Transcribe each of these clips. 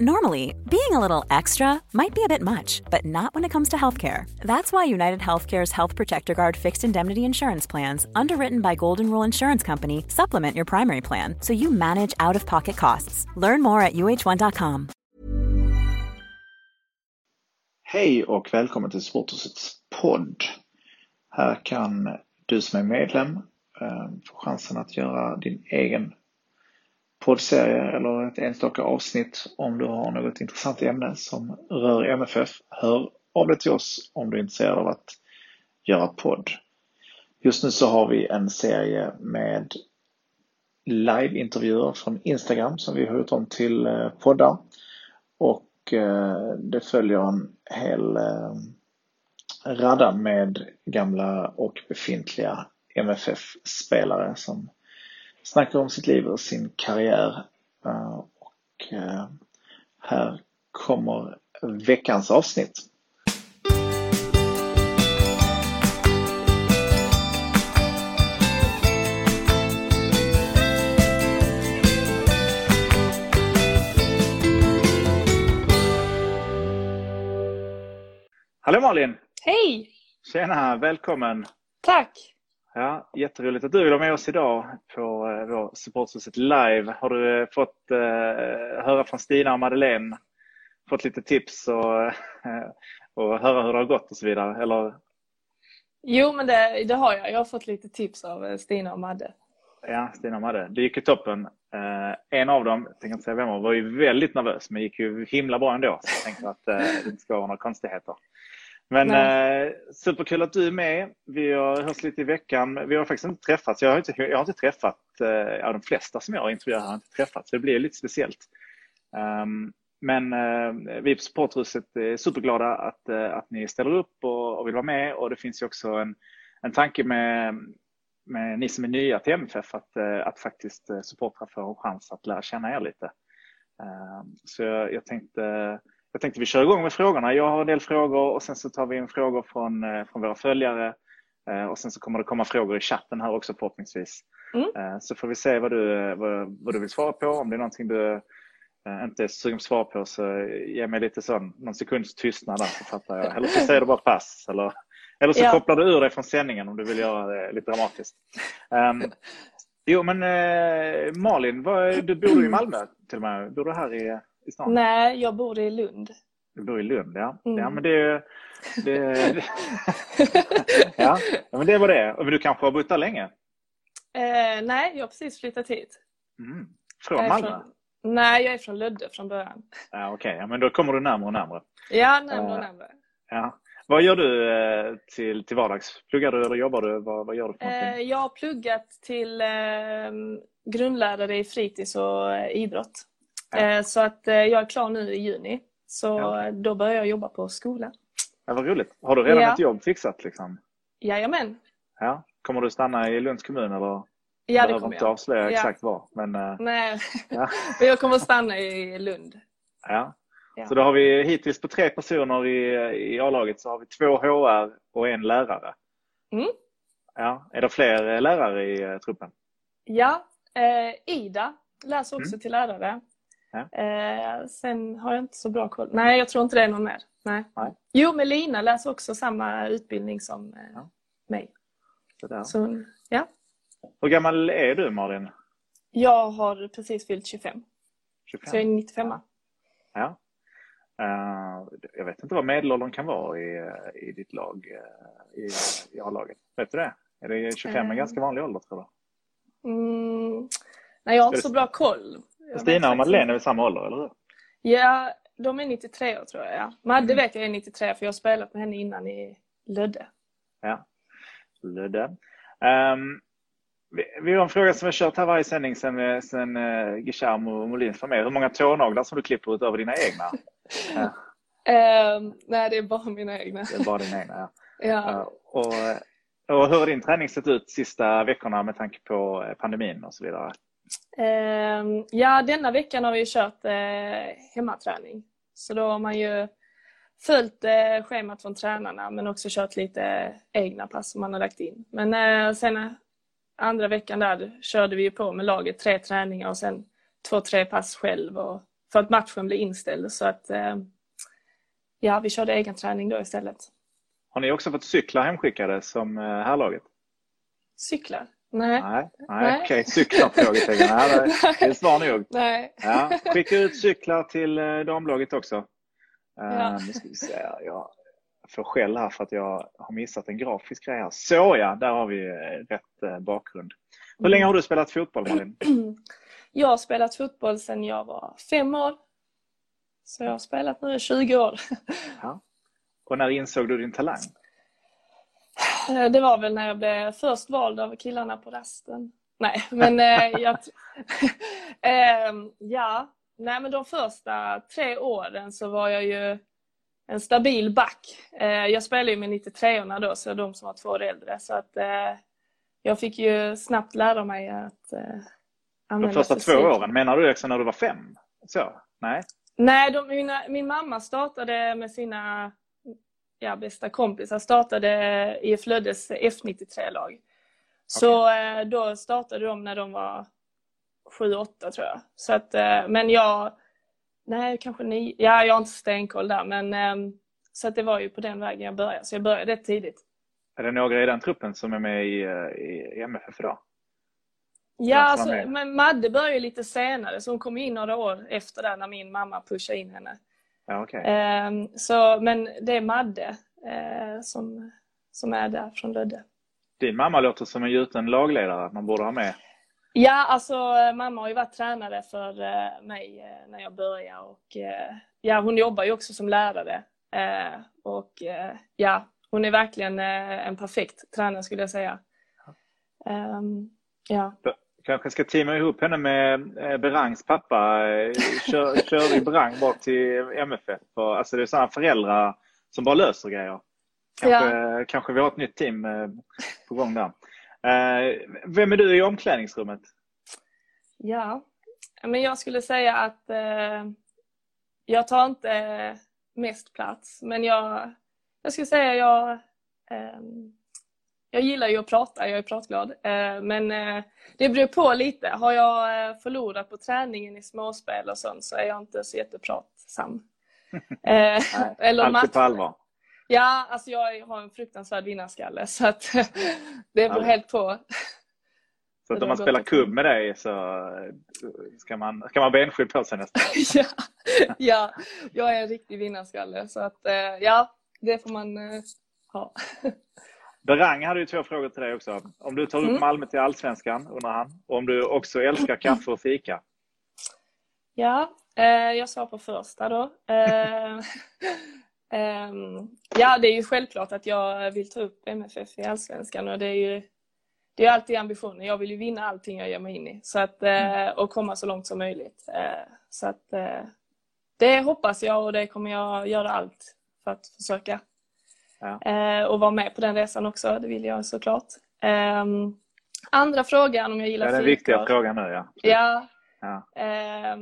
Normally, being a little extra might be a bit much, but not when it comes to healthcare. That's why United Healthcare's Health Protector Guard fixed indemnity insurance plans, underwritten by Golden Rule Insurance Company, supplement your primary plan so you manage out of pocket costs. Learn more at uh1.com. Hej och välkommen till Sporthusets podd. Här kan du som är medlem eh, få chansen att göra din egen poddserie eller ett enstaka avsnitt om du har något intressant ämne som rör MFF. Hör av dig till oss om du är intresserad av att göra podd. Just nu så har vi en serie med liveintervjuer från Instagram som vi har gjort om till eh, poddar. Och eh, det följer en hel eh, radda med gamla och befintliga MFF-spelare som snackar om sitt liv och sin karriär. Eh, och eh, här kommer veckans avsnitt. Hallå Malin! Hej! Tjena, välkommen! Tack! Ja, jätteroligt att du vill vara med oss idag på eh, Supporthuset live. Har du eh, fått eh, höra från Stina och Madeleine? Fått lite tips och, eh, och höra hur det har gått och så vidare? Eller? Jo, men det, det har jag. Jag har fått lite tips av Stina och Madde. Ja, Stina och Madde. Det gick ju toppen. En av dem, jag tänker inte säga vem var, var ju väldigt nervös men gick ju himla bra ändå. Så jag tänkte att det inte ska vara några konstigheter. Men eh, superkul att du är med. Vi har hörts lite i veckan. Vi har faktiskt inte träffats. Jag har inte, jag har inte träffat, eh, ja, de flesta som jag har intervjuat har inte träffat, så det blir lite speciellt. Um, men eh, vi på Supporthuset är superglada att, eh, att ni ställer upp och, och, vill vara med. Och det finns ju också en, en tanke med, med ni som är nya till MFF att, eh, att faktiskt eh, supportrar får en chans att lära känna er lite. Um, så jag, jag tänkte jag tänkte vi kör igång med frågorna. Jag har en del frågor och sen så tar vi in frågor från, eh, från våra följare. Eh, och sen så kommer det komma frågor i chatten här också förhoppningsvis. Mm. Eh, så får vi se vad du, vad, vad, du vill svara på. Om det är någonting du inte är sugen på att svara på så ge mig lite sån, någon sekunds tystnad där så fattar jag. Eller så säger du bara pass. Eller, eller så ja. kopplar du ur dig från sändningen om du vill göra det lite dramatiskt. Um, jo men eh, Malin, vad, du bor i Malmö till och med? Bor du här i i stan? Nej, jag bor i Lund. Du bor i Lund, ja. Mm. Ja, men det, det, ja, men det var det. Men du kanske har bott där länge? Eh, nej, jag har precis flyttat hit. Mm. Från Malmö? Från, nej, jag är från Lödde från början. Ja, Okej, okay. ja, men då kommer du närmare och närmare. Ja, närmare och eh, närmare. Ja. Vad gör du eh, till, till vardags? Pluggar du eller jobbar du? Vad, vad gör du för någonting? Eh, jag har pluggat till eh, grundlärare i fritids och idrott. Ja. Så att jag är klar nu i juni. Så ja. då börjar jag jobba på skolan. Ja, vad roligt. Har du redan ja. ett jobb fixat? Liksom? Jajamän. Ja. Kommer du stanna i Lunds kommun eller? Ja, det kommer jag. inte avslöja ja. exakt var. Men, eh, Nej, men jag kommer stanna i Lund. Ja. Så då har vi hittills på tre personer i, i A-laget så har vi två HR och en lärare. Mm. Ja. Är det fler lärare i truppen? Ja, eh, Ida läser också mm. till lärare. Ja. Eh, sen har jag inte så bra koll. Nej, jag tror inte det är någon mer. Nej. Nej. Jo, men Lina läser också samma utbildning som eh, ja. mig. Så, ja. Hur gammal är du Malin? Jag har precis fyllt 25. 25. Så jag är 95. Ja. Uh, jag vet inte vad medelåldern kan vara i, i ditt lag, uh, i, i A-laget. Vet du det? Är det 25 en ganska vanlig ålder tror du? Mm, nej, jag har inte så bra koll. Stina och Madeleine är väl samma ålder, eller hur? Ja, de är 93 år tror jag. Ja. Madde mm. vet jag är 93 för jag har spelat med henne innan i Lödde. Ja, Lödde. Um, vi, vi har en fråga som vi har kört här varje sändning sen, sen uh, Guillermo Molins var med. Hur många tånaglar som du klipper utöver dina egna? ja. um, nej, det är bara mina egna. Det är bara dina egna, ja. ja. Uh, och, och hur har din träning sett ut sista veckorna med tanke på eh, pandemin och så vidare? Uh, ja, denna veckan har vi kört uh, hemmaträning. Så då har man ju följt uh, schemat från tränarna men också kört lite egna pass som man har lagt in. Men uh, sen andra veckan där körde vi ju på med laget tre träningar och sen två, tre pass själv och för att matchen blev inställd. Så att eh, ja, vi körde egen träning då istället. Har ni också fått cyklar hemskickade som eh, herrlaget? Cyklar? Nej. Nej, nej, okej. Cyklar? Frågetecken. Nej, det är svar nog. Nej. Ja, skicka ut cyklar till eh, damlaget också. Ja. Nu ska vi se. Jag får skäll här för att jag har missat en grafisk grej här. Så ja, där har vi rätt bakgrund. Hur länge har du spelat fotboll Malin? Jag har spelat fotboll sedan jag var fem år. Så jag har spelat nu i 20 år. Ja. Och när insåg du din talang? Det var väl när jag blev först vald av killarna på rasten. Nej, men eh, jag... eh, ja, nej men de första tre åren så var jag ju en stabil back. Eh, jag spelade ju med 93orna då, så de som var två år äldre. Så att eh, jag fick ju snabbt lära mig att använda De första fysik. två åren, menar du också när du var fem? Så? Nej? Nej, de, mina, min mamma startade med sina ja, bästa kompisar startade IF Löddes F93-lag. Så okay. Eh, då startade de när de var 7-8 tror jag. Så att, eh, men jag, nej kanske nio, ja jag har inte stenkoll där men ehm, så att det var ju på den vägen jag började. Så jag började rätt tidigt. Är det några i den truppen som är med i, eh, i MFF idag? Ja, alltså, men Madde började lite senare så hon kom in några år efter det när min mamma pushade in henne. Ja, okay. eh, så, men det är Madde eh, som, som är där från Lödde. Din mamma låter som en gjuten lagledare man borde ha med. Ja, alltså mamma har ju varit tränare för eh, mig eh, när jag började och eh, ja, hon jobbar ju också som lärare. Och ja, hon är verkligen en perfekt tränare skulle jag säga. Ja kanske ska teama ihop henne med eh, Berangs pappa. Eh, kör, kör i Berang bort till MFF. Alltså det är sådana föräldrar som bara löser grejer. Kanske, ja. kanske vi har ett nytt team eh, på gång där. Vem är du i omklädningsrummet? Ja, men jag skulle säga att eh, jag tar inte mest plats. Men jag, jag skulle säga jag eh, jag gillar ju att prata, jag är pratglad. Eh, men eh, det beror på lite. Har jag eh, förlorat på träningen i småspel och sånt så är jag inte så jättepratsam. Eller alltid på allvar? Ja, alltså jag har en fruktansvärd vinnarskalle så att det beror ja. helt på. Så att om man spelar kubb med dig så ska man, ska man benskydd på sig nästan? ja, ja, jag är en riktig vinnarskalle så att ja, det får man ha. Berang hade ju två frågor till dig också. Om du tar upp mm. Malmö till Allsvenskan, undrar han. Och om du också älskar kaffe och fika. Ja, eh, jag sa på första då. Eh, eh, ja, det är ju självklart att jag vill ta upp MFF i Allsvenskan och det är ju det är alltid ambitionen. Jag vill ju vinna allting jag ger mig in i så att, eh, mm. och komma så långt som möjligt. Eh, så att, eh, det hoppas jag och det kommer jag göra allt för att försöka Ja. Eh, och vara med på den resan också, det vill jag såklart. Eh, andra frågan om jag gillar fikor. Ja, den viktiga frågan nu ja. Ja, ja. Eh,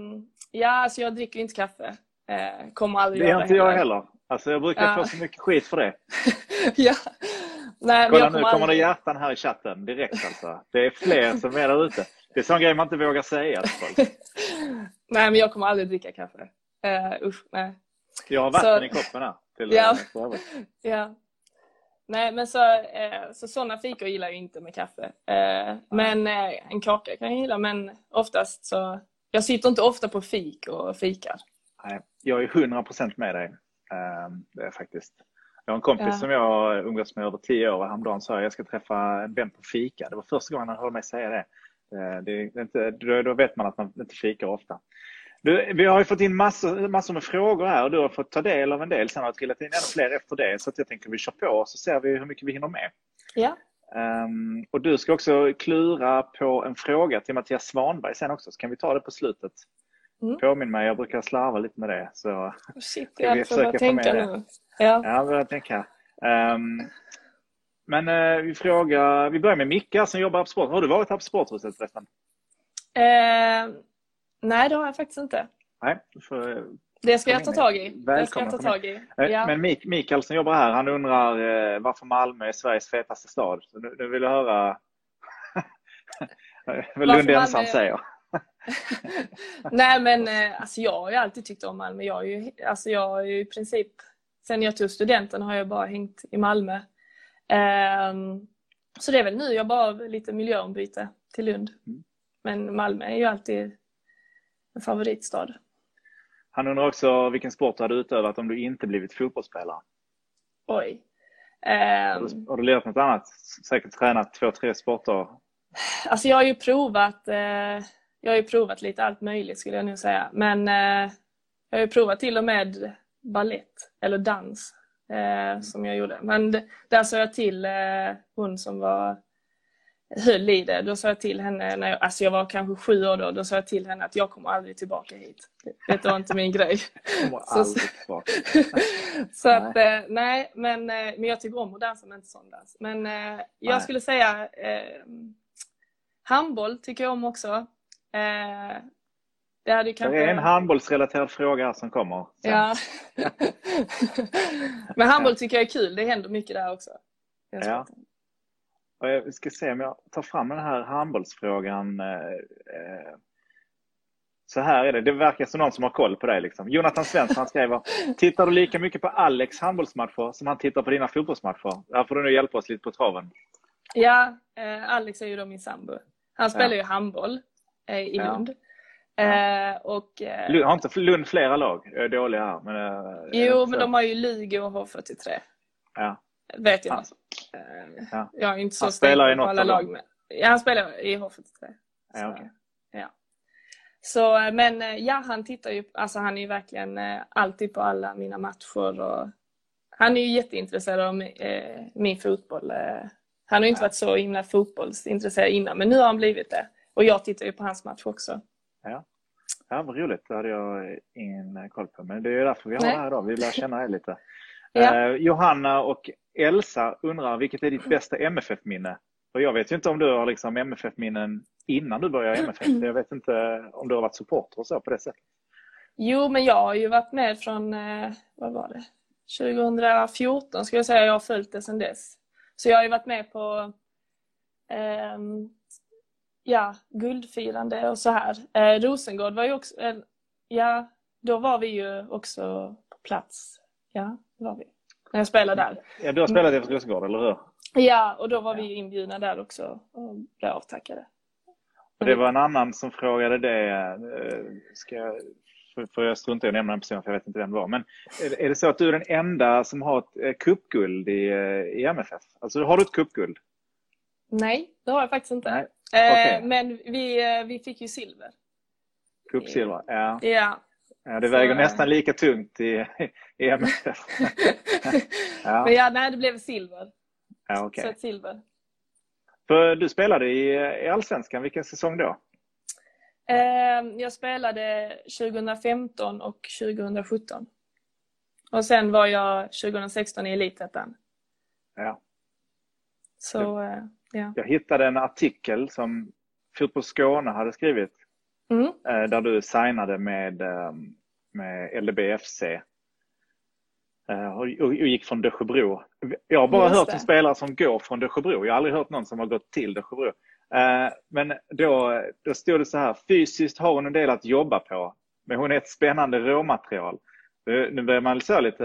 ja alltså jag dricker inte kaffe. Eh, kommer aldrig det göra Det inte jag heller. Alltså jag brukar ja. få så mycket skit för det. ja. Nej, Kolla nu kommer det hjärtan här i chatten direkt alltså. Det är fler som är där ute. Det är sån grej man inte vågar säga. nej, men jag kommer aldrig dricka kaffe. Uh, usch, nej. Jag har vatten så... i koppen här. Till ja. ja. Nej, men så, eh, så sådana fikor gillar jag inte med kaffe. Eh, men eh, en kaka kan jag gilla, men oftast så... Jag sitter inte ofta på fik och fikar. Nej, jag är 100% med dig. Det är faktiskt. Jag har en kompis ja. som jag har umgåtts med över tio år och häromdagen sa att jag ska träffa en vän på fika. Det var första gången han hörde mig säga det. det, det inte, då vet man att man inte fikar ofta. Du, vi har ju fått in massor, massor med frågor här och du har fått ta del av en del. Sen har det trillat in ännu fler efter det. Så jag tänker att vi kör på och så ser vi hur mycket vi hinner med. Ja. Um, och du ska också klura på en fråga till Mattias Svanberg sen också. Så kan vi ta det på slutet. Mm. Påminn mig, jag brukar slarva lite med det. Så Shit, jag får börja tänka nu. Ja, ja börja tänka. Um, men uh, vi frågar, vi börjar med Micka som jobbar på Sport. Har du varit här på Sporthuset förresten? Uh, Nej, det har jag faktiskt inte. Nej, får, det ska jag ta tag i. det ska jag ta tag i. Eh, ja. Men Mik Mikael som jobbar här, han undrar eh, varför Malmö är Sveriges fetaste stad. Så nu, nu vill jag höra vad Lund ensam säger. Nej men eh, alltså jag har ju alltid tyckt om Malmö. Jag, är ju, alltså jag har ju i princip, sen jag tog studenten har jag bara hängt i Malmö. Um, så det är väl nu jag bara lite miljöombyte till Lund. Mm. Men Malmö är ju alltid en favoritstad. Han undrar också vilken sport du hade utövat om du inte blivit fotbollsspelare? Oj. Um, har, du, ehm. lirat något annat? Säkert tränat två, tre sporter? Alltså jag har ju provat eh, jag har ju provat lite allt möjligt skulle jag nu säga. Men eh, jag har ju provat till och med ballett eller dans eh, som jag gjorde. Men där sa jag till eh, hon som var höll i det. Då sa jag till henne, när jag, alltså jag var kanske sju år då, då sa jag till henne att jag kommer aldrig tillbaka hit. Det var inte min grej. så, så att eh, nej, men, eh, men jag tycker om att dansa men inte sån dans. Men eh, jag nej. skulle säga eh, handboll tycker jag om också. Eh, det, hade kanske... det är en handbollsrelaterad fråga här som kommer. Ja. Men handboll tycker jag är kul. Det händer mycket där också. Ja. Och jag ska se om jag tar fram den här handbollsfrågan. Eh, eh, så här är det. Det verkar som någon som har koll på dig. Liksom. Jonathan Svensson skriver, tittar du lika mycket på Alex handbollsmatcher som han tittar på dina fotbollsmatcher? Här får du nu hjälpa oss lite på traven. Ja, Alex är ju då min sambo. Han spelar ja. ju handboll Eh, i Lund. Ja. Eh, och, eh, har inte Lund flera lag? Jag är dålig här. Men, eh, jo, men de har ju Lugi och H43. Ja. Vet jag. Han, ja. Jag är inte så stängd på alla lag. Med. Ja, han spelar i H43. Ja, okay. ja. Så, men ja, han tittar ju, alltså han är ju verkligen alltid på alla mina matcher och han är ju jätteintresserad av eh, min fotboll. Han har ju inte varit så himla fotbollsintresserad innan, men nu har han blivit det. Och jag tittar ju på hans match också. Ja, ja vad roligt. Det hade jag ingen koll på. Men det är därför vi har Nej. det här idag. Vi lär känna er lite. ja. eh, Johanna och Elsa undrar, vilket är ditt bästa MFF-minne? Och jag vet ju inte om du har liksom MFF-minnen innan du började MFF. Jag vet inte om du har varit supporter och så på det sättet. Jo, men jag har ju varit med från, eh, vad var det? 2014 skulle jag säga. Jag har följt det sedan dess. Så jag har ju varit med på eh, ja, guldfirande och så här. Eh, Rosengård var ju också, eh, ja, då var vi ju också på plats. Ja, det var vi. När jag spelade där. Ja, du har spelat efter Rosengård, eller hur? Ja, och då var vi inbjudna där också och blev avtackade. Och det var en annan som frågade det. Eh, ska jag, för jag struntar i att nämna den personen för jag vet inte vem det var. Men är det så att du är den enda som har ett eh, cupguld i, eh, i MFF? Alltså har du ett cupguld? Nej, det har jag faktiskt inte. Nej. Okay. Men vi, vi fick ju silver. Cupsilver, ja. ja. Ja, det väger så, nästan lika tungt i, i MFF. ja. Men ja, nej, det blev silver. Ja, okay. Så ett silver. För du spelade i, i Allsvenskan, vilken säsong då? Ehm, jag spelade 2015 och 2017. Och sen var jag 2016 i Elitettan. Ja. Så, eh, ja. Jag hittade en artikel som Fotboll Skåne hade skrivit. Mm. Eh, där du signade med, ehm, med LDBFC. Eh, och, och gick från Dösjebro. Jag har bara Just hört om spelare som går från Dösjebro. Jag har aldrig hört någon som har gått till Dösjebro. Men då, då stod det så här, fysiskt har hon en del att jobba på. Men hon är ett spännande råmaterial. Nu börjar man så lite,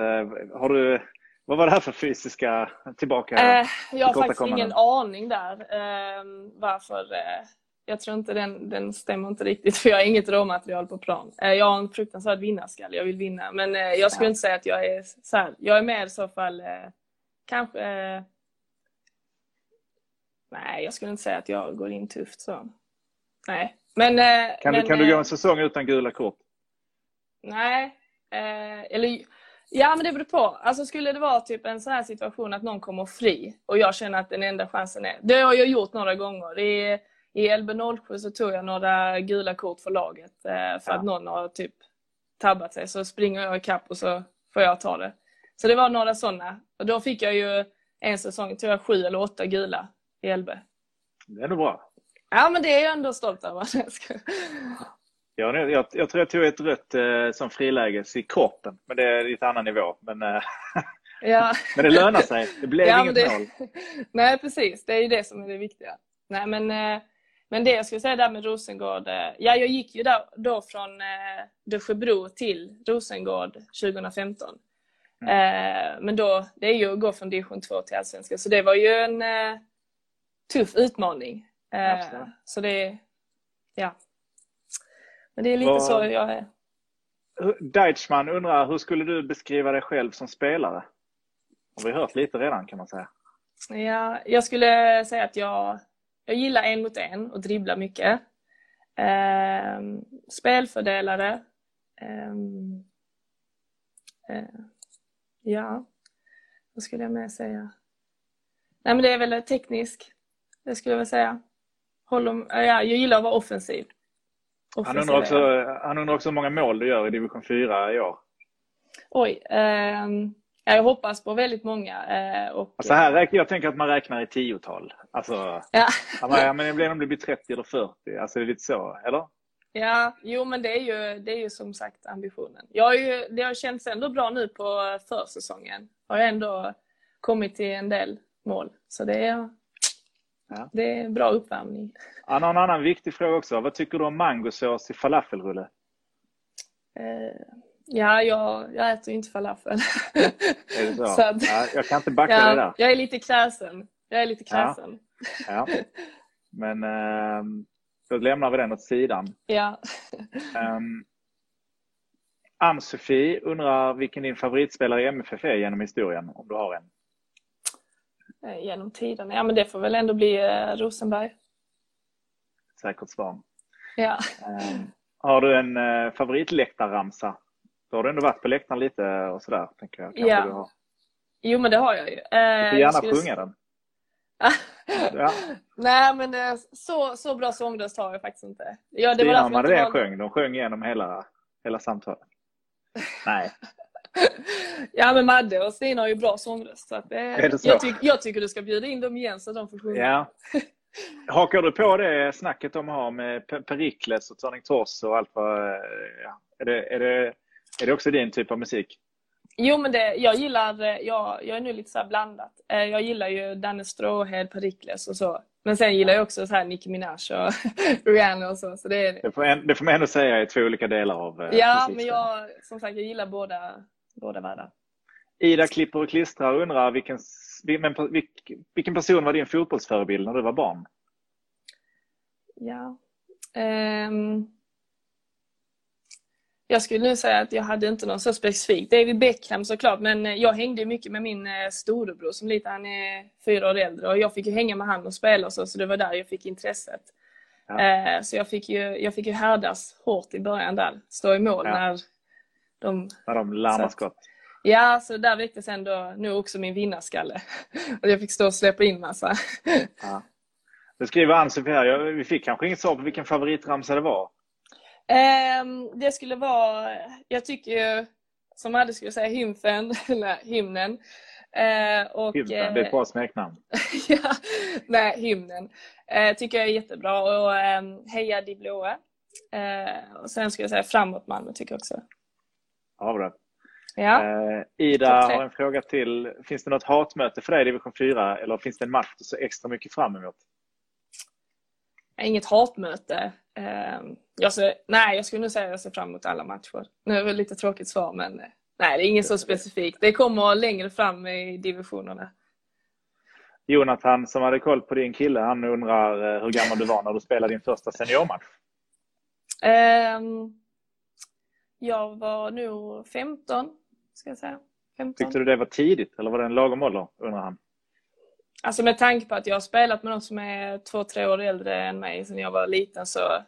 har du, vad var det här för fysiska tillbaka? Eh, jag har faktiskt ingen aning där eh, varför. Eh, jag tror inte den, den stämmer inte riktigt för jag har inget råmaterial på plan. Eh, jag har en fruktansvärd vinnarskalle, jag vill vinna. Men eh, jag skulle ja. inte säga att jag är så här. Jag är med i så fall eh, kanske Nej, jag skulle inte säga att jag går in tufft så. Nej. Men, kan, men, du, kan du gå en säsong utan gula kort? Nej. eller Ja men det beror på. Alltså skulle det vara typ en sån här situation att någon kommer fri och jag känner att den enda chansen är... Det har jag gjort några gånger. I, i LB07 så tog jag några gula kort för laget eh, för ja. att någon har typ tabbat sig. Så springer jag ikapp och så får jag ta det. Så det var några sådana. Och då fick jag ju en säsong, tror jag, sju eller åtta gula i LB. Det är nog bra. Ja men det är jag ändå stolt över. Jag, jag, jag tror jag tog ett rött eh, som friläges i kroppen, men det är lite annan nivå. Men, eh, ja. men det lönar sig, det blev ja, inget det, mål. Nej precis, det är ju det som är det viktiga. Nej men, eh, Men det jag skulle säga där med Rosengård, ja jag gick ju där, då från eh, Dösjebro till Rosengård 2015. Mm. Eh, men då, det är ju att gå från division 2 till allsvenskan, så det var ju en eh, tuff utmaning. Eh, så det, ja. Men det är lite Var... så jag är. Deichmann undrar, hur skulle du beskriva dig själv som spelare? Har vi hört lite redan kan man säga. Ja, jag skulle säga att jag, jag gillar en mot en och dribbla mycket. Eh, spelfördelare. Eh, eh, ja, vad skulle jag mer säga? Nej men det är väl teknisk. Det skulle jag väl säga. Håller, ja, jag gillar att vara offensiv. offensiv han, undrar också, han undrar också hur många mål du gör i division 4 i år. Oj. Eh, jag hoppas på väldigt många. Eh, och, alltså här, jag tänker att man räknar i tiotal. Alltså, ja. ja, men det blir om det blir 30 eller 40. Alltså det är lite så, eller? Ja, jo men det är ju, det är ju som sagt ambitionen. Jag har ju, det har känts ändå bra nu på försäsongen. Har jag ändå kommit till en del mål. Så det är, ja. det är bra uppvärmning. Ja, någon annan viktig fråga också. Vad tycker du om mangosås i falafelrulle? Eh, Ja, jag, jag äter inte falafel. Är det så? så att, ja, jag kan inte backa ja, dig där. Jag är lite kräsen. Jag är lite kräsen. Ja. ja. Men eh, då lämnar vi den åt sidan. Ja. Um, Ann-Sofie undrar vilken din favoritspelare i MFF är genom historien, om du har en? Eh, genom tiden? Ja, men det får väl ändå bli eh, Rosenberg. Säkert svar. Ja. Um, har du en uh, favoritläktarramsa? Då har du ändå varit på läktaren lite och sådär, tänker jag. ja. Du har. Jo, men det har jag ju. Eh, du får gärna skulle... sjunga den. ja. Nej, men eh, så, så bra sångröst har jag faktiskt inte. Ja, det Stina och Madeleine var... sjöng. De sjöng igenom hela, hela samtalet. Nej. ja, men Madde och Stina har ju bra sångröst. Så att det, är det så? Jag, tyck, jag tycker du ska bjuda in dem igen så att de får sjunga. Ja. Hakar du på det snacket de har med Perikles och Turning Tors och allt vad... Ja. Är, det, är, det, är det också din typ av musik? Jo, men det, jag gillar, jag, jag är nu lite så blandat. Eh, jag gillar ju Danne Stråhed, Perikles och så. Men sen gillar jag också så här Nicki Minaj och Rihanna och så. så det, är... det, får en, det får man ändå säga är två olika delar av eh, Ja, men jag, som sagt, jag gillar båda, båda världar. Ida klipper och klistrar undrar vilken, vilken person var din fotbollsförebild när du var barn? Ja. Um, jag skulle nu säga att jag hade inte någon så specifik. David Beckham såklart, men eh, jag hängde mycket med min eh, storebror som lite, han är fyra år äldre och jag fick ju hänga med han och spela och så, så det var där jag fick intresset. Ja. Eh, så jag fick, ju, jag fick ju härdas hårt i början där, stå i mål ja. när de... När de larmar skott. Ja, så där väcktes ändå nu också min vinnarskalle. och jag fick stå och släppa in massa. ja. Det skriver Ann-Sofie här, vi fick kanske inget svar på vilken favoritramsa det var. Um, det skulle vara, jag tycker ju, som Adde skulle säga, hymfen, eller hymnen. Uh, och, hymnen, det är ett bra smeknamn. ja, nej, hymnen. Uh, tycker jag är jättebra. Och um, Heja Di Blåa. Och sen skulle jag säga Framåt Malmö tycker jag också. Ja, bra. Ja. Ida har en fråga till. Finns det något hatmöte för dig i division 4 eller finns det en match du ser extra mycket fram emot? Inget hatmöte. Uh, jag ser, nej, jag skulle nog säga att jag ser fram emot alla matcher. Nu är det lite tråkigt svar, men eh, nej, det är inget så specifikt. Det kommer längre fram i divisionerna. Jonathan som hade koll på din kille, han undrar eh, hur gammal du var när du spelade din första seniormatch? Um, jag var nog 15, ska jag säga. 15. Tyckte du det var tidigt eller var det en lagom ålder, undrar han? Alltså med tanke på att jag har spelat med någon som är två, tre år äldre än mig sedan jag var liten så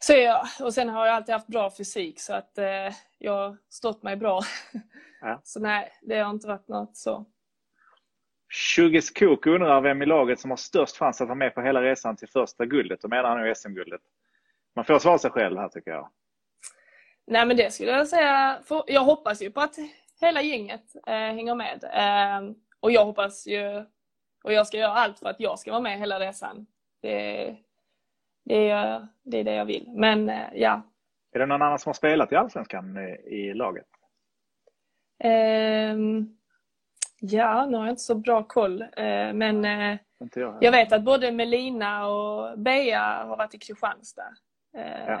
så jag, och sen har jag alltid haft bra fysik så att eh, jag har stått mig bra. Ja. Så nej, det har inte varit något så. Shugis Kok undrar vem i laget som har störst chans att vara med på hela resan till första guldet. Då menar han nu SM-guldet. Man får svara sig själv här tycker jag. Nej men det skulle jag säga. Jag hoppas ju på att hela gänget eh, hänger med. Eh, och jag hoppas ju, och jag ska göra allt för att jag ska vara med hela resan. Det, det är, det är det jag vill. Men eh, ja. Är det någon annan som har spelat i Allsvenskan i laget? Um, ja, nu har jag inte så bra koll. Uh, men jag. jag vet att både Melina och Bea har varit i Kristianstad. Eh, ja.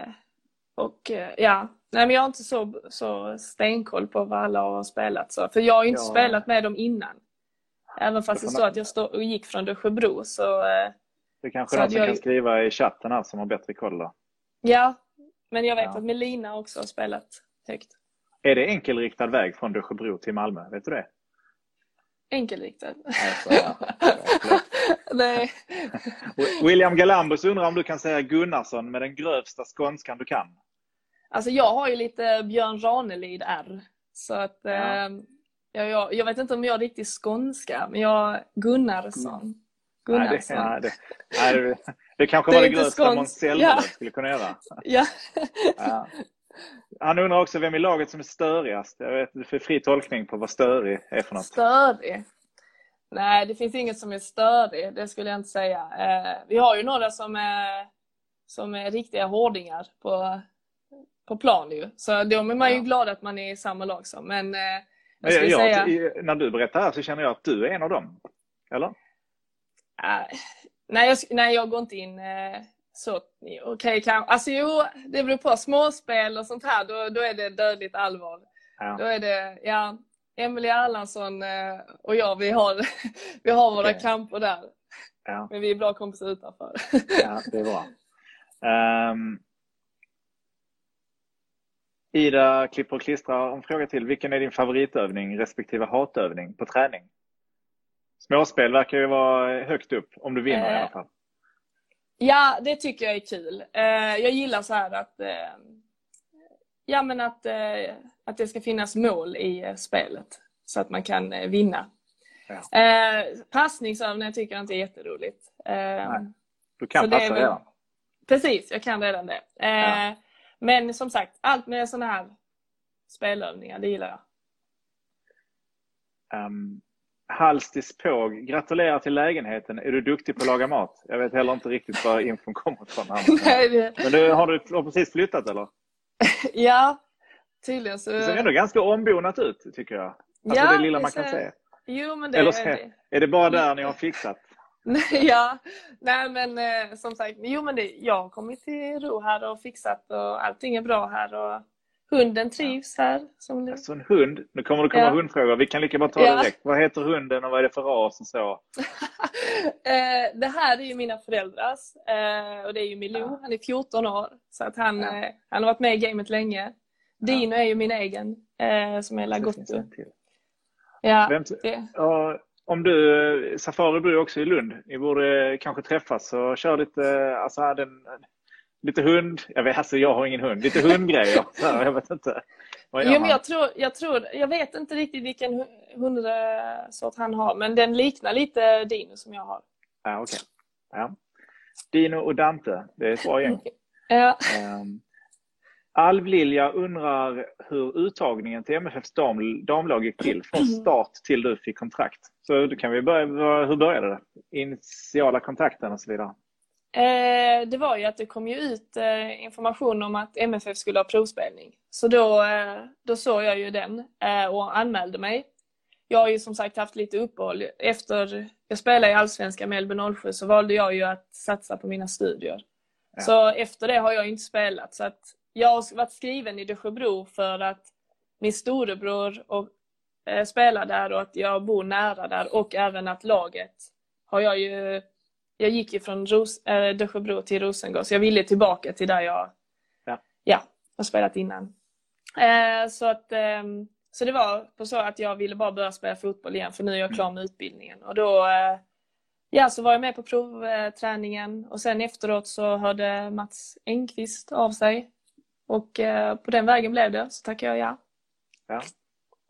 Och eh, ja, nej men jag har inte så, så stenkoll på vad alla har spelat. Så, för jag har ju inte ja. spelat med dem innan. Även fast det står att jag stå, och gick från Dösjebro så... Eh, det kanske är någon som jag... kan skriva i chatten här som har bättre koll då. Ja, men jag vet ja. att Melina också har spelat högt. Är det enkelriktad väg från Dösjebro till Malmö? Vet du det? Enkelriktad? Alltså, ja. Nej. William Galambus undrar om du kan säga Gunnarsson med den grövsta skånskan du kan? Alltså jag har ju lite Björn Ranelid R. Så att ja. eh, jag, jag, jag, vet inte om jag är riktigt skånska, men jag Gunnarsson. Gunnarsson. Nej, det, nej, det, nej, det kanske det var det grövsta Måns ja. skulle kunna göra. Ja. ja. Han undrar också vem i laget som är störigast. Jag vet, du får fri tolkning på vad störig är för något. Störig? Nej, det finns inget som är störig, det skulle jag inte säga. Eh, vi har ju några som är, som är riktiga hårdingar på, på plan ju. Så de är man ju ja. glad att man är i samma lag som. Men, eh, jag jag, säga... När du berättar här så känner jag att du är en av dem. Eller? Uh, nej, jag, nej, jag går inte in uh, så. Okej, okay, kan, alltså jo, det beror på. Småspel och sånt här, då, då är det dödligt allvar. Ja. Då är det, ja, Emelie Erlandsson uh, och jag, vi har, vi har våra okay. kamper där. Ja. Men vi är bra kompisar utanför. ja, det är bra. Um, Ida klipper och klistrar en fråga till. Vilken är din favoritövning respektive hatövning på träning? Småspel verkar ju vara högt upp, om du vinner eh, i alla fall. Ja, det tycker jag är kul. Eh, jag gillar så här att, eh, ja, men att, eh, att det ska finnas mål i eh, spelet så att man kan eh, vinna. Ja. passningsövningar tycker jag inte är jätteroligt. Nej. Du kan passa redan. Precis, jag kan redan det. Ja. Men som sagt, allt med sådana här spelövningar, det gillar jag. Um, Halstis Påg, gratulerar till lägenheten. Är du duktig på att laga mat? Jag vet heller inte riktigt var infon kommer ifrån. Men du, har du precis flyttat eller? ja, tydligen så. Det ser ändå ganska ombonat ut tycker jag. Alltså ja, det lilla man kan ser... se. Jo, men det eller är det. Är det bara där ni har fixat? ja, nej men eh, som sagt, jo men det, jag har kommit till ro här och fixat och allting är bra här och hunden trivs ja. här. Som det... Alltså en hund, nu kommer det komma ja. hundfrågor. Vi kan lika bra ta ja. det direkt. Vad heter hunden och vad är det för ras och så? eh, det här är ju mina föräldrars eh, och det är ju Milou, ja. han är 14 år. Så att han, eh, han har varit med i gamet länge. Dino är ju min egen eh, som är Lagotto. Ja, Vem, det om du, Safari bor också i Lund. Ni borde kanske träffas och köra lite, alltså den, lite hund, jag vet, alltså jag har ingen hund, lite hundgrejer. jag vet inte. Jo, men jag, tror, jag, tror, jag vet inte riktigt vilken hundsort han har, men den liknar lite Dino som jag har. Ja. Okay. Ja. Dino och Dante, det är ett bra gäng. ja. Um, Alv-Lilja undrar hur uttagningen till MFFs dam, damlag gick till från start till du fick kontrakt. Så då kan vi börja, hur började det? Initiala kontakten och så vidare. Eh, det var ju att det kom ju ut eh, information om att MFF skulle ha provspelning. Så då, eh, då såg jag ju den eh, och anmälde mig. Jag har ju som sagt haft lite uppehåll. Efter jag spelade i Allsvenskan med Elbe 07 så valde jag ju att satsa på mina studier. Ja. Så efter det har jag inte spelat. Så att jag har varit skriven i Dösjebro för att min storebror och, eh, spelar där och att jag bor nära där och även att laget har jag ju jag gick ju från Ros, äh, Dösjebro till Rosengård så jag ville tillbaka till där jag ja. Ja, har spelat innan. Eh, så, att, eh, så det var på så att jag ville bara börja spela fotboll igen för nu är jag klar med utbildningen. Och då eh, ja, så var jag med på provträningen och sen efteråt så hörde Mats Engqvist av sig och eh, på den vägen blev det, så tackar jag ja. Ja.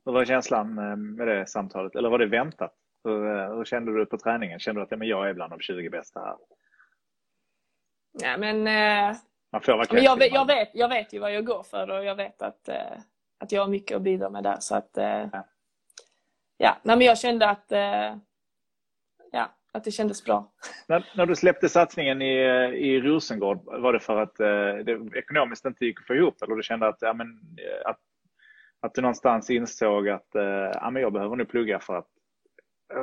Hur var känslan eh, med det samtalet? Eller var det väntat? Hur, eh, hur kände du på träningen? Kände du att ja, men jag är bland de 20 bästa här? Ja, men, eh, Man får vara men jag, vet, jag, vet, jag vet ju vad jag går för och jag vet att, eh, att jag har mycket att bidra med där. Så att, eh, ja. ja, nej, men jag kände att ja, att det kändes bra. När, när du släppte satsningen i, i Rosengård, var det för att eh, det ekonomiskt inte gick att få ihop eller du kände att, ja, men, eh, att, att du någonstans insåg att eh, ja, men jag behöver nu plugga för att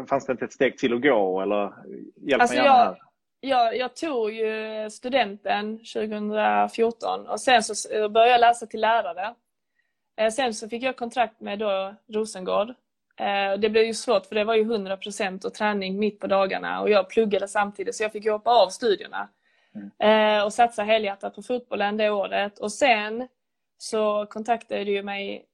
fanns det inte ett steg till att gå eller hjälp alltså mig gärna jag, här. Jag, jag tog ju studenten 2014 och sen så började jag läsa till lärare. Eh, sen så fick jag kontrakt med då Rosengård. Eh, det blev ju svårt för det var ju 100% och träning mitt på dagarna och jag pluggade samtidigt så jag fick hoppa av studierna. Mm. Och satsa helhjärtat på fotbollen det året. Och sen så kontaktade ju mig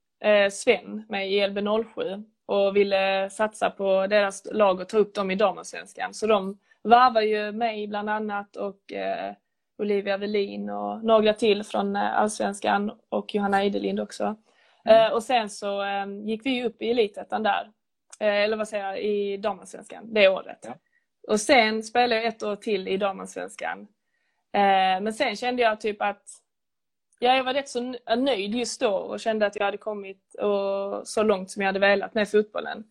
Sven, mig i LB07 och ville satsa på deras lag och ta upp dem i damallsvenskan. Så de varvar ju mig bland annat och eh, Olivia Velin och några till från eh, allsvenskan och Johanna Idelind också. Mm. Eh, och sen så eh, gick vi upp i elitettan där. Eh, eller vad säger jag, i damallsvenskan det året. Ja. Och sen spelade jag ett år till i damallsvenskan. Eh, men sen kände jag typ att ja, jag var rätt så nöjd just då och kände att jag hade kommit och, så långt som jag hade velat med fotbollen.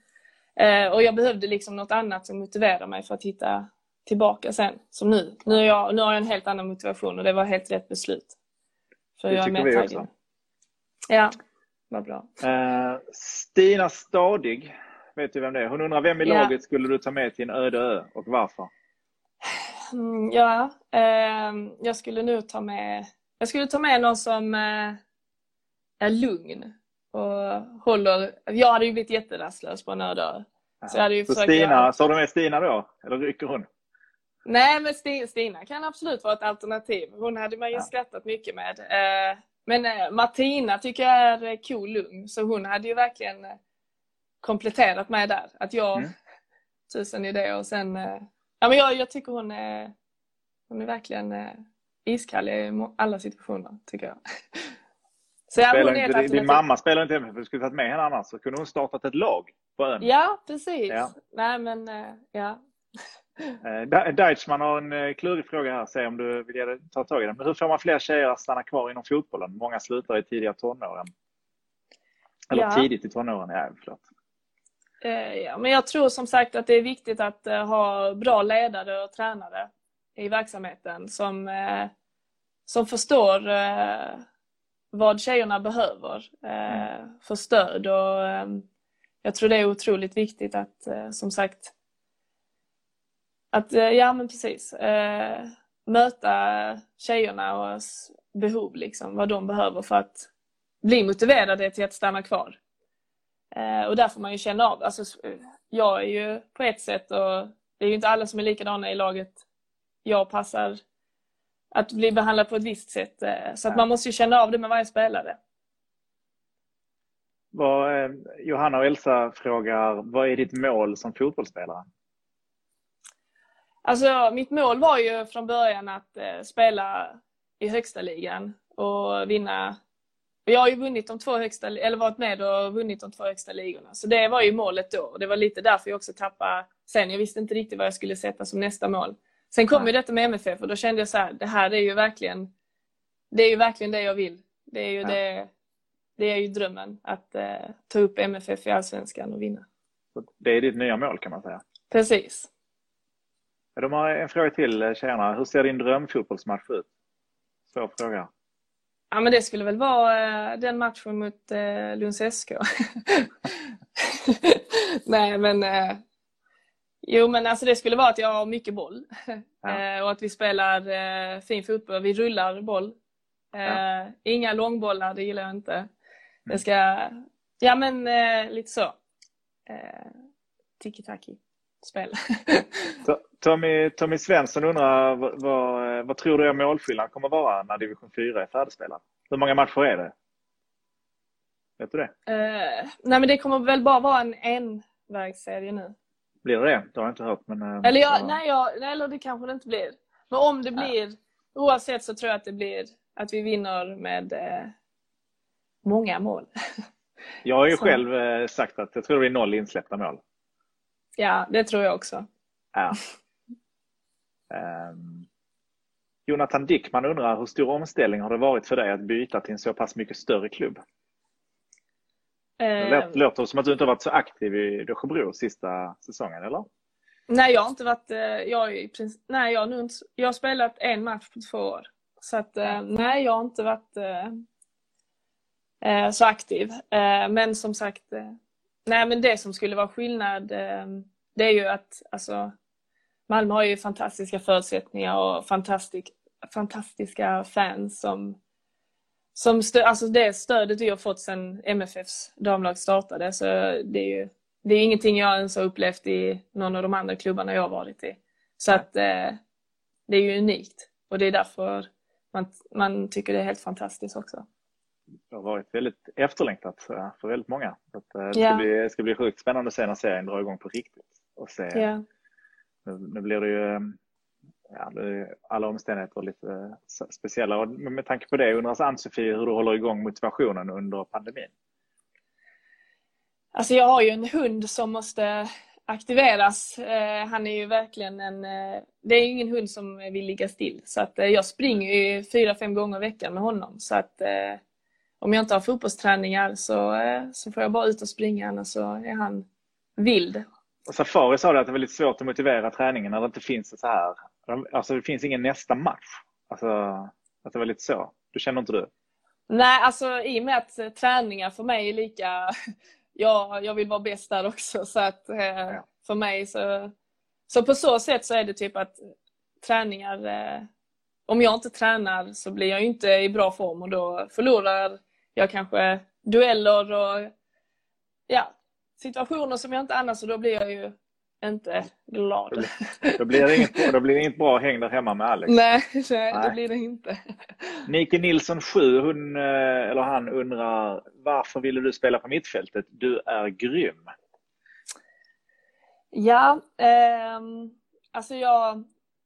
och jag behövde liksom något annat som motiverade mig för att hitta tillbaka sen, som nu. Nu, är jag, nu har jag en helt annan motivation och det var helt rätt beslut. För det jag tycker vi också. Ja, vad bra. Uh, Stina Stadig, vet du vem det är? Hon undrar vem i ja. laget skulle du ta med till en öde ö och varför? Mm, ja, uh, jag skulle nu ta med jag skulle ta med någon som uh, är lugn och håller. Jag hade ju blivit jätterastlös på en öde ö. Så, jag hade ju så Stina, göra... så du med Stina då? Eller rycker hon? Nej, men Stina kan absolut vara ett alternativ. Hon hade man ju ja. skrattat mycket med. Eh, men eh, Martina tycker jag är cool lugn, så hon hade ju verkligen eh, kompletterat mig där. Att jag, mm. tusen idéer och sen... Ja, men jag, jag tycker hon är, hon är verkligen iskall i alla situationer, tycker jag. Så ja, hon inte, din mamma spelar inte MFF, du skulle tagit med henne annars så kunde hon startat ett lag på ön. Ja, precis. Ja. Nej, men ja. Eh, Deichman har en eh, klurig fråga här, se om du vill ta tag i den. Men hur får man fler tjejer att stanna kvar inom fotbollen? Många slutar i tidiga tonåren. Eller ja. tidigt i tonåren, ja förlåt. Eh, ja, men jag tror som sagt att det är viktigt att ha bra ledare och tränare i verksamheten som, som förstår vad tjejerna behöver mm. för stöd. Och jag tror det är otroligt viktigt att som sagt att, eh, ja men precis. Eh, möta tjejernas behov, liksom, vad de behöver för att bli motiverade till att stanna kvar. Eh, och där får man ju känna av. Alltså, jag är ju på ett sätt och det är ju inte alla som är likadana i laget. Jag passar att bli behandlad på ett visst sätt. Eh, så att man måste ju känna av det med varje spelare. Vad, eh, Johanna och Elsa frågar, vad är ditt mål som fotbollsspelare? Alltså mitt mål var ju från början att eh, spela i högsta ligan och vinna. Jag har ju vunnit de två högsta, eller varit med och vunnit de två högsta ligorna. Så det var ju målet då. Det var lite därför jag också tappade sen. Jag visste inte riktigt vad jag skulle sätta som nästa mål. Sen kom ju detta med MFF och då kände jag så här, det här är ju verkligen det är ju verkligen det jag vill. Det är ju, ja. det, det är ju drömmen att eh, ta upp MFF i Allsvenskan och vinna. Det är ditt nya mål kan man säga? Precis. De har en fråga till eh, tjejerna. Hur ser din drömfotbollsmatch ut? Svår fråga. Ja, men det skulle väl vara eh, den matchen mot eh, Lunds SK. Nej, men Jo, men alltså det skulle vara att jag har mycket boll ja. och att vi spelar fin fotboll. Vi rullar boll. Ja. Inga långbollar, det gillar jag inte. Mm. Det ska, ja men lite så. Tiki-taki spel. Tommy, Tommy Svensson undrar vad, vad, vad tror du är målskillnaden kommer vara när division 4 är färdigspelad? Hur många matcher är det? Vet du det? Uh, nej men det kommer väl bara vara en envägsserie nu. Blir det det? Det har jag inte hört. Men, uh, eller, jag, nej, jag, eller det kanske det inte blir. Men om det blir, ja. oavsett så tror jag att det blir att vi vinner med uh, många mål. jag har ju så. själv sagt att jag tror det blir noll insläppta mål. Ja, det tror jag också. Ja. Um, Jonathan Dickman undrar hur stor omställning har det varit för dig att byta till en så pass mycket större klubb? Det um, låter som att du inte har varit så aktiv i Dösjebro sista säsongen, eller? Nej, jag har inte varit... Eh, jag, i princip, nej, jag, har nu inte, jag har spelat en match på två år. Så att, ja. nej, jag har inte varit eh, så aktiv. Eh, men som sagt, nej men det som skulle vara skillnad ehm, det är ju att alltså, Malmö har ju fantastiska förutsättningar och fantastisk, fantastiska fans som, som stö, alltså det stödet vi har fått sedan MFFs damlag startade. Så det är ju det är ingenting jag ens har upplevt i någon av de andra klubbarna jag har varit i. Så att eh, det är ju unikt och det är därför man, man tycker det är helt fantastiskt också. Det har varit väldigt efterlängtat för väldigt många. Att, eh, det, ska bli, det ska bli sjukt spännande att se när serien drar igång på riktigt. Och se, yeah. nu, nu, blir det ju ja, det är alla omständigheter lite speciella. Och med tanke på det undrar Ann-Sofie hur du håller igång motivationen under pandemin? Alltså jag har ju en hund som måste aktiveras. Eh, han är ju verkligen en... Eh, det är ju ingen hund som vill ligga still. Så att eh, jag springer ju fyra, fem gånger i veckan med honom. Så att om jag inte har fotbollsträningar så, så får jag bara ut och springa annars så är han vild. Och Safari sa det att det är väldigt svårt att motivera träningen när det inte finns så här. Alltså det finns ingen nästa match. Alltså att det var lite så. Det känner inte du? Nej, alltså i och med att träningar för mig är lika ja, jag vill vara bäst där också. Så att eh, ja. för mig så, så på så sätt så är det typ att träningar, eh, om jag inte tränar så blir jag inte i bra form och då förlorar jag kanske dueller och ja, situationer som jag inte annars och då blir jag ju inte glad. Då blir, det inget, då blir det inget bra häng där hemma med Alex. Nej, nej, det blir det inte. Nike Nilsson 7, hon, eh, eller han undrar varför ville du spela på mittfältet? Du är grym. Ja, eh, alltså jag,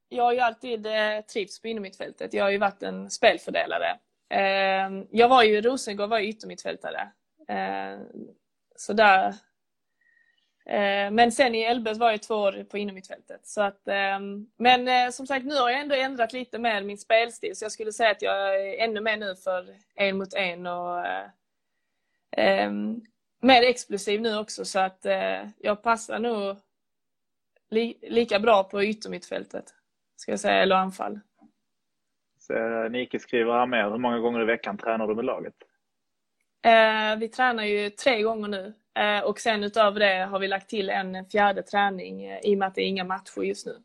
jag har ju alltid eh, trivts på innermittfältet. Jag har ju varit en spelfördelare. Ehm, jag var ju, Rosengård var ju yttermittfältare. Ehm, så där ehm, men sen i Elbes var jag två år på innermittfältet. Så att, men eh, som sagt, nu har jag ändå ändrat lite med min spelstil. Så jag skulle säga att jag är ännu mer nu för en mot en och eh, mer explosiv nu också. Så att eh, jag passar nog li lika bra på yttermittfältet. Ska jag säga, eller anfall. Så, Nike skriver här med, hur många gånger i veckan tränar du med laget? vi tränar ju tre gånger nu Eh, och sen utöver det har vi lagt till en fjärde träning eh, i och med att det är inga matcher just nu.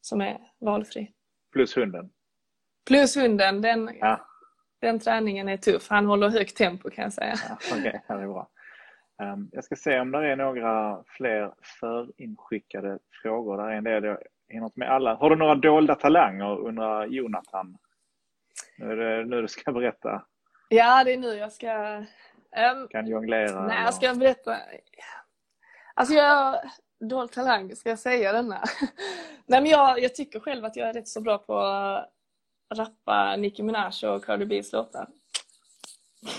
Som är valfri. Plus hunden? Plus hunden. Den, ja. den träningen är tuff. Han håller högt tempo kan jag säga. Ja, Okej, okay, det är bra. Um, jag ska se om det är några fler förinskickade frågor. Där är en del jag hinner med alla. Har du några dolda talanger undrar Jonathan. Nu är det nu du ska berätta. Ja, det är nu jag ska Um, kan jonglera? Nej, jag ska berätta. Alltså jag har dold talang, ska jag säga denna? nej men jag, jag tycker själv att jag är rätt så bra på att rappa Nicki Minaj och Cardi B's låtar.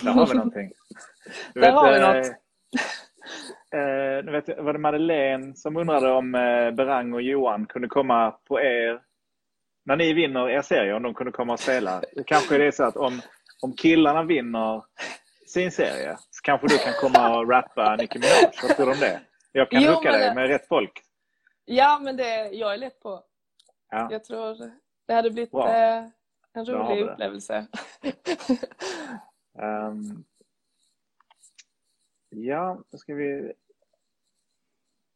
Där har vi någonting. Du Där vet, har vi något. Eh, nu vet, var det Madeleine som undrade om eh, Berang och Johan kunde komma på er när ni vinner er serie, om de kunde komma och spela. Kanske det är så att om, om killarna vinner sin serie så kanske du kan komma och rappa Nicki Minaj. Vad tror du om det? Jag kan hooka dig med rätt folk. Ja, men det, jag är lätt på. Ja. Jag tror det hade blivit wow. eh, en rolig upplevelse. um, ja, då ska vi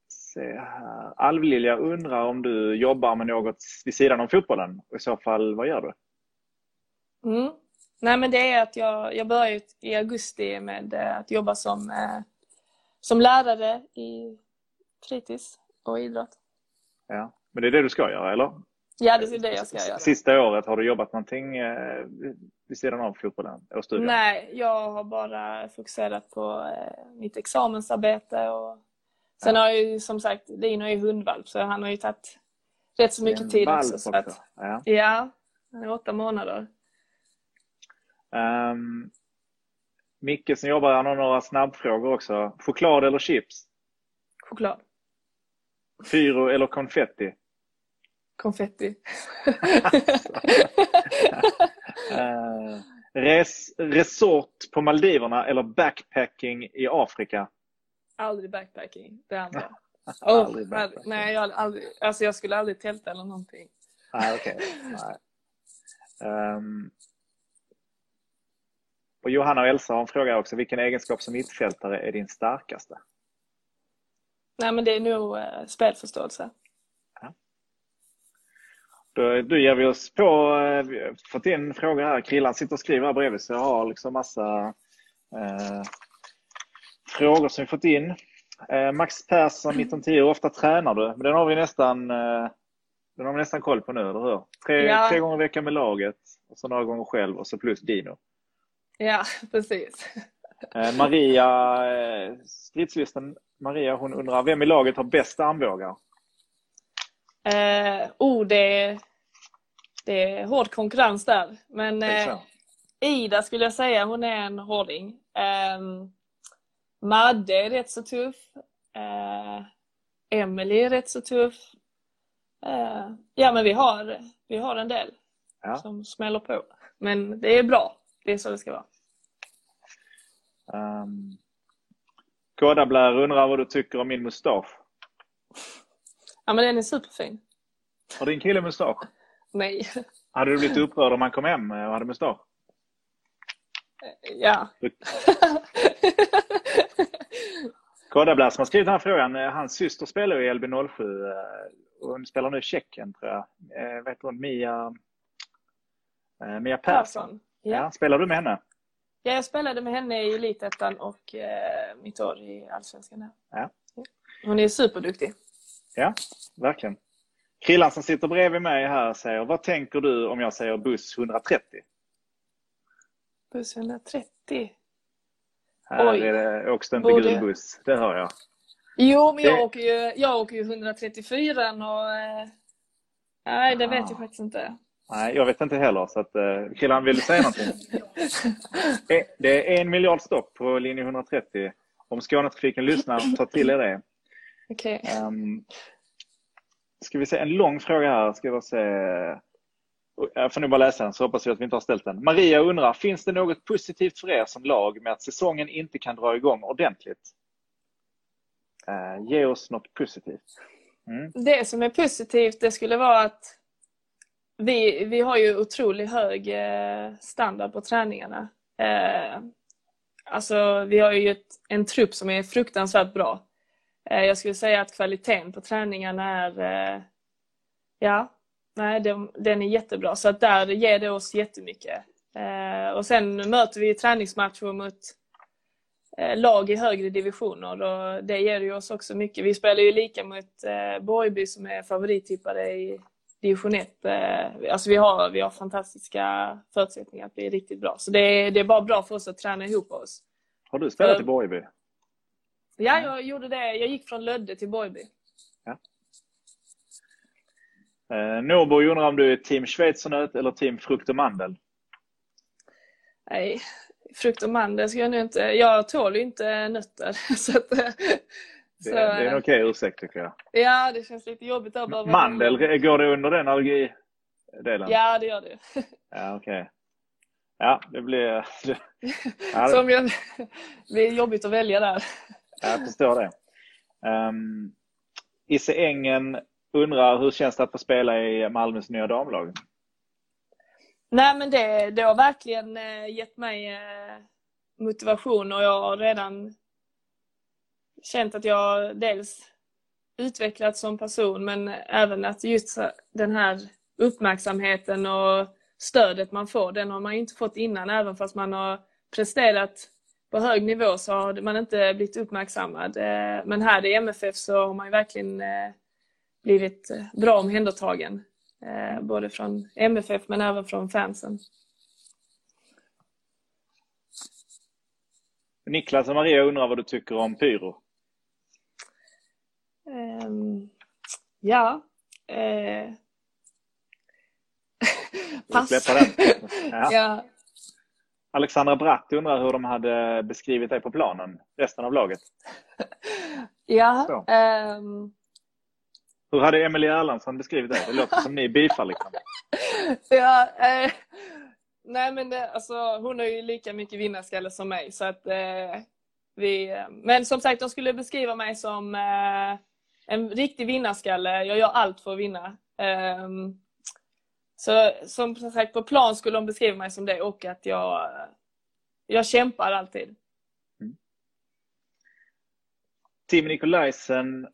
se här. Alvlilja undrar om du jobbar med något vid sidan om fotbollen. Och I så fall, vad gör du? Mm. Nej men det är att jag, jag börjar i augusti med eh, att jobba som, eh, som lärare i fritids och idrott. Ja, men det är det du ska göra eller? Ja, det är det jag ska göra. Sista året, har du jobbat någonting eh, vid sidan av fotbollen och studien? Nej, jag har bara fokuserat på mitt examensarbete och sen ja. har jag ju som sagt, Dino är hundvalp så han har ju tagit rätt så mycket tid också. Så att, ja. ja, han är åtta månader. Um, Micke som jobbar här har några snabbfrågor också. Choklad eller chips? Choklad. Pyro eller konfetti? Konfetti. uh, res, resort på Maldiverna eller backpacking i Afrika? Aldrig backpacking, det andra. Oh, backpacking. nej, jag, aldrig, alltså jag skulle aldrig tälta eller någonting. Ah, okay. nej. Um, och Johanna och Elsa har en fråga också. Vilken egenskap som mittfältare är din starkaste? Nej, men det är nog eh, spelförståelse. Då, ger vi oss på, eh, vi har fått in frågor här. Krillan sitter och skriver här bredvid så jag har liksom massa eh, frågor som vi fått in. Eh, Max Persson, 1910, hur ofta tränar du? Men den har vi nästan eh, den har vi nästan koll på nu, eller hur? Tre, ja. tre gånger i veckan med laget, och så några gånger själv och så plus Dino. Ja, precis. Eh, Maria, eh, stridslysten Maria, hon undrar vem i laget har bäst armbågar? Eh, oh, det, det är hård konkurrens där. Men eh, Ida skulle jag säga, hon är en hårding. Eh, Madde är rätt så tuff. Eh, Emelie är rätt så tuff. Eh, ja, men vi har, vi har en del ja. som smäller på. Men det är bra. Det är så det ska vara. Um, Kodablär undrar vad du tycker om min mustasch? Ja, men den är superfin. Har din kille mustasch? Nej. Hade du blivit upprörd om han kom hem och hade mustasch? Ja. Kodablär som har skrivit den här frågan, eh, hans syster spelar i LB07 hon spelar nu i Tjeckien tror jag. Eh, vet hon, Mia, eh, Mia Persson. Ja. ja. Spelar du med henne? Ja, jag spelade med henne i Elitettan och eh, mitt år i Allsvenskan. Ja. Hon är superduktig. Ja, verkligen. Krillan som sitter bredvid mig här säger, vad tänker du om jag säger buss 130? Buss 130? Här Oj. är det också en Borde... buss, det hör jag. Jo, men jag, det... åker ju, jag åker ju 134 och... Eh, nej, det vet jag faktiskt inte. Nej, jag vet inte heller. Så att, uh, killen, vill du säga någonting? det är en miljard stopp på linje 130. Om Skånetrafiken lyssnar, ta till er det. Okay. Um, ehm, ska vi se, en lång fråga här. Ska jag se. Jag får nu bara läsa den så hoppas jag att vi inte har ställt den. Maria undrar, finns det något positivt för er som lag med att säsongen inte kan dra igång ordentligt? Uh, ge oss något positivt. Mm. Det som är positivt det skulle vara att vi, vi har ju otroligt hög eh, standard på träningarna. Eh, alltså vi har ju ett, en trupp som är fruktansvärt bra. Jag skulle säga att kvaliteten på träningarna är ja, nej, den, den är jättebra. Så att där ger det oss jättemycket. Och sen möter vi träningsmatcher mot Eh, lag i högre divisioner och det ger ju oss också mycket. Vi spelar ju lika mot eh, Borgby som är favorittippade i division 1. Eh, alltså vi har, vi har fantastiska förutsättningar att bli riktigt bra. Så det är, det är bara bra för oss att träna ihop oss. Har du spelat i Borgby? Ja, jag gjorde det. Jag gick från Lödde till Borgby. Ja. Eh, Norbo undrar om du är team schweizernöt eller team frukt och mandel? Nej, frukt och mandel ska jag nu inte... Jag tål ju inte nötter. Så att, det, så, det är en okej okay ursäkt tycker jag. Ja, det känns lite jobbigt att behöva... Mandel, går det under den allergidelen? Ja, det gör det. Ja, okej. Okay. Ja, det blir... Ja, Som jag, det blir jobbigt att välja där. Jag förstår det. Um, Isse Engen undrar hur känns det att få spela i Malmös nya damlag? Nej men det, det har verkligen eh, gett mig eh, motivation och jag har redan känt att jag dels utvecklats som person men även att just den här uppmärksamheten och stödet man får, den har man inte fått innan även fast man har presterat på hög nivå så har man inte blivit uppmärksammad. Eh, men här i MFF så har man verkligen blivit bra omhändertagen. Eh, både från MFF men även från fansen. Niklas och Maria undrar vad du tycker om pyro? Um, ja. Eh... Pass. Ja. Alexandra Bratt undrar hur de hade beskrivit dig på planen, resten av laget. ja. Um... Hur hade Emelie Erlandsson beskrivit det? Det låter som ni beefar liksom. ja, eh, nej men det, alltså, hon har ju lika mycket vinnarskalle som mig. Så att, eh, vi, men som sagt, de skulle beskriva mig som eh, en riktig vinnarskalle. Jag gör allt för att vinna. Ehm, så som sagt, på plan skulle de beskriva mig som det och att jag, jag kämpar alltid. Simon Nikolajsen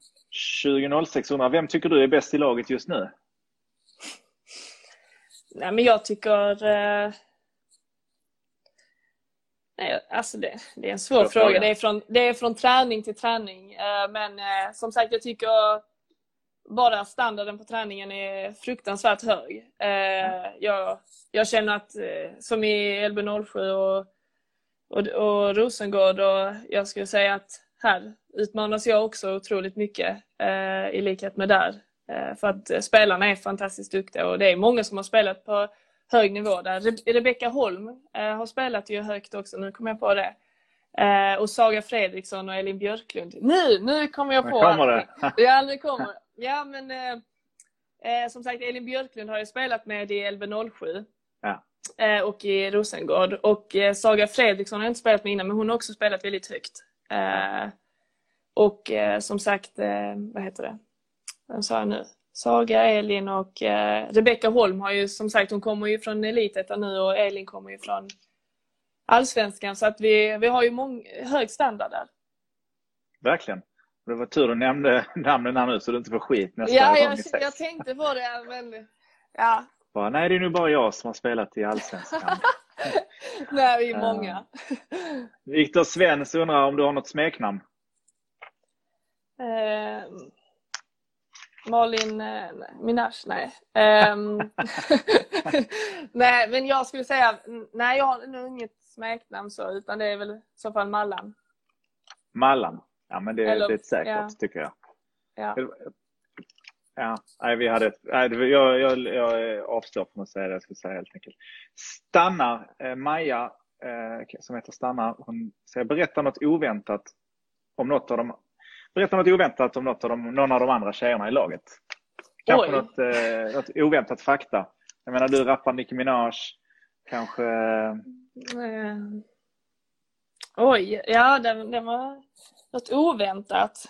2006 undrar, vem tycker du är bäst i laget just nu? Nej, men jag tycker... Eh... Nej, alltså det, det är en svår fråga. fråga. Det, är från, det är från träning till träning. Eh, men eh, som sagt, jag tycker bara standarden på träningen är fruktansvärt hög. Eh, jag, jag känner att, eh, som i LB07 och, och, och Rosengård, och jag skulle säga att här utmanas jag också otroligt mycket eh, i likhet med där. Eh, för att spelarna är fantastiskt duktiga och det är många som har spelat på hög nivå där. Re Rebecka Holm eh, har spelat ju högt också, nu kommer jag på det. Eh, och Saga Fredriksson och Elin Björklund. Nu, nu kommer jag på! Nu kommer det! ja, nu kommer Ja, men eh, som sagt Elin Björklund har jag spelat med i LB07. Ja. Eh, och i Rosengård. Och eh, Saga Fredriksson har jag inte spelat med innan, men hon har också spelat väldigt högt. Eh, och eh, som sagt, eh, vad heter det? Vem sa jag nu? Saga, Elin och eh, Rebecka Holm har ju som sagt, hon kommer ju från Elitettan nu och Elin kommer ju från Allsvenskan. Så att vi, vi har ju mång, hög standard där. Verkligen. Det var tur du nämnde namnen här nu så du inte får skit nästa ja, gång jag, jag tänkte på det men ja. Bara, nej, det är nu bara jag som har spelat i Allsvenskan. nej, vi är många. Viktor Svens undrar om du har något smeknamn? Eh, Malin eh, Minaj, nej. Um, nej, men jag skulle säga, nej jag har nog inget smeknamn så, utan det är väl i så fall Mallan. Mallan, ja men det, Eller, det är säkert ja. tycker jag. Ja. Ja, nej, vi hade ett, nej, jag, jag, jag avstår från att säga det jag skulle säga helt enkelt. Stannar, eh, Maja eh, som heter Stannar, hon säger berätta något oväntat om något av de Berätta något oväntat om något av de, någon av de andra tjejerna i laget. Kanske något, eh, något oväntat fakta. Jag menar, du rappar Nicki Minaj. Kanske... Eh... Oj, ja det, det var något oväntat.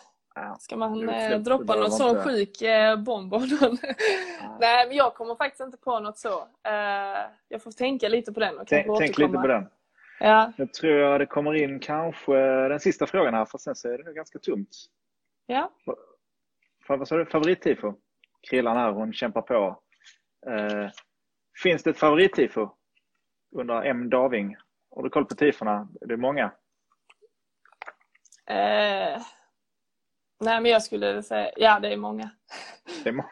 Ska man eh, droppa någon sån sjuk eh, bomb Nej, men jag kommer faktiskt inte på något så. Eh, jag får tänka lite på den och Tänk, tänk lite på den. Ja. Jag tror det kommer in kanske den sista frågan här, för sen så är det ganska tomt. Ja. Vad sa du? Favorittifo? Krillan här, hon kämpar på. Eh, finns det ett favorittifo? Undrar M. Daving. Har du koll på tifona? Det är många. Eh, nej, men jag skulle säga, ja det är många. Det är många.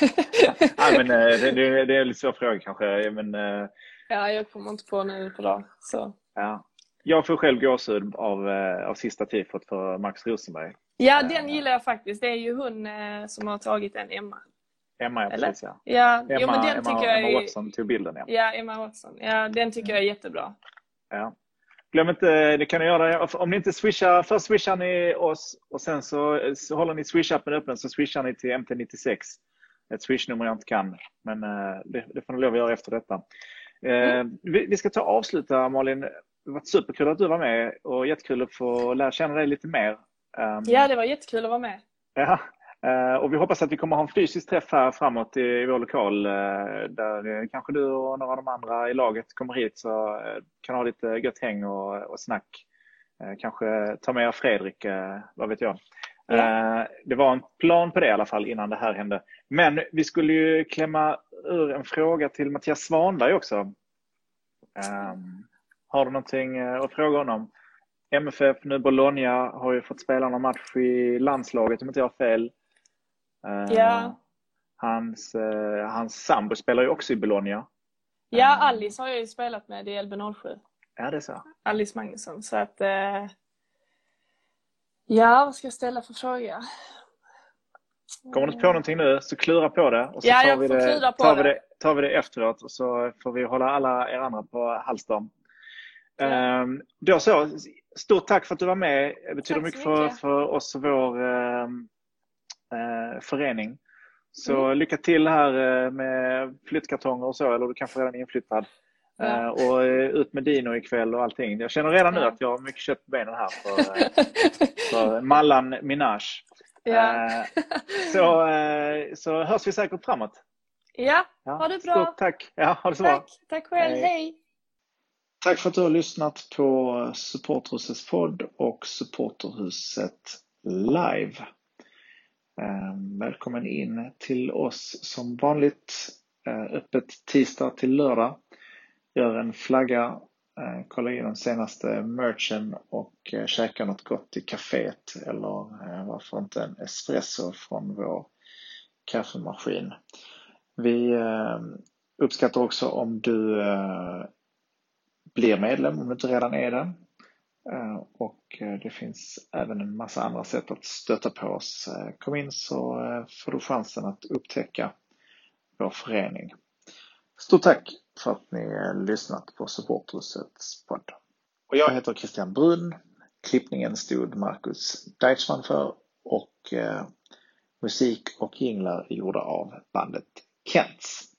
ja, men, eh, det, det, det är en lite svår fråga kanske. Men, eh, Ja, jag kommer inte på nu på dag. Så. Ja. Jag får själv gåshud av, eh, av sista tifot för Max Rosenberg. Ja, den gillar jag faktiskt. Det är ju hon som har tagit den, Emma. Emma, ja, precis ja. ja. Emma, jo, men den Emma, tycker jag är... Emma Watson tog bilden ja. Ja, Emma Watson. Ja, den tycker jag är jättebra. Ja. Glöm inte, det kan ni göra, om ni inte swishar, först swishar ni oss och sen så, så håller ni swish-appen öppen så swishar ni till MT96. Ett swishnummer jag inte kan, men det, det får ni lov att göra efter detta. Mm. Vi ska ta och avsluta Malin. Det varit superkul att du var med och jättekul att få lära känna dig lite mer. Ehm, ja, det var jättekul att vara med. Ja, eh, och vi hoppas att vi kommer ha en fysisk träff här framåt i vår lokal eh, där kanske du och några av de andra i laget kommer hit så kan ha lite gött häng och, och snack. Kanske ta med Fredrik, vad vet jag. Ja. Det var en plan på det i alla fall innan det här hände. Men vi skulle ju klämma ur en fråga till Mattias Svanberg också. Um, har du någonting eh, att fråga honom? MFF, nu Bologna, har ju fått spela någon match i landslaget om inte jag har fel. Ja. Hans, uh, hans sambo spelar ju också i Bologna. Ja, Alice har jag ju spelat med i LB07. Ja, det är så. Alice Magnusson. Så att... Ja, vad ska jag ställa för fråga? Kommer du inte på någonting nu så klura på det. Och så ja, tar, vi det, tar, vi det, tar vi det efteråt och så får vi hålla alla er andra på halster. Ja. Ehm, då så, stort tack för att du var med. Det betyder mycket, mycket, för, för oss och vår eh, förening. Så mm. lycka till här eh, med flyttkartonger och så, eller du kanske redan är inflyttad. Ja. Eh, och eh, ut med Dino ikväll och allting. Jag känner redan ja. nu att jag har mycket kött på benen här för, för Mallan Minaj. Ja. Eh, så, eh, så hörs vi säkert framåt. Ja, ha det bra. Stort tack. Ja, ha det så tack. bra. Tack själv. Hej. Hej. Tack för att du har lyssnat på Supporterhusets podd och Supporterhuset live. Ehm, välkommen in till oss som vanligt. Eh, öppet tisdag till lördag. Gör en flagga, eh, kolla in den senaste merchen och eh, käka något gott i kaféet eller varför inte en espresso från vår kaffemaskin. Vi ehm, uppskattar också om du blir medlem om du inte redan är det. Eh, och eh, det finns även en massa andra sätt att stötta på oss. Eh, kom in så får du chansen att upptäcka vår förening. Stort tack för att ni lyssnat på Supportrusets podd. Och jag heter Christian Brunn. Klippningen stod Marcus Deichmann för och musik och jinglar är gjorda av bandet Kents.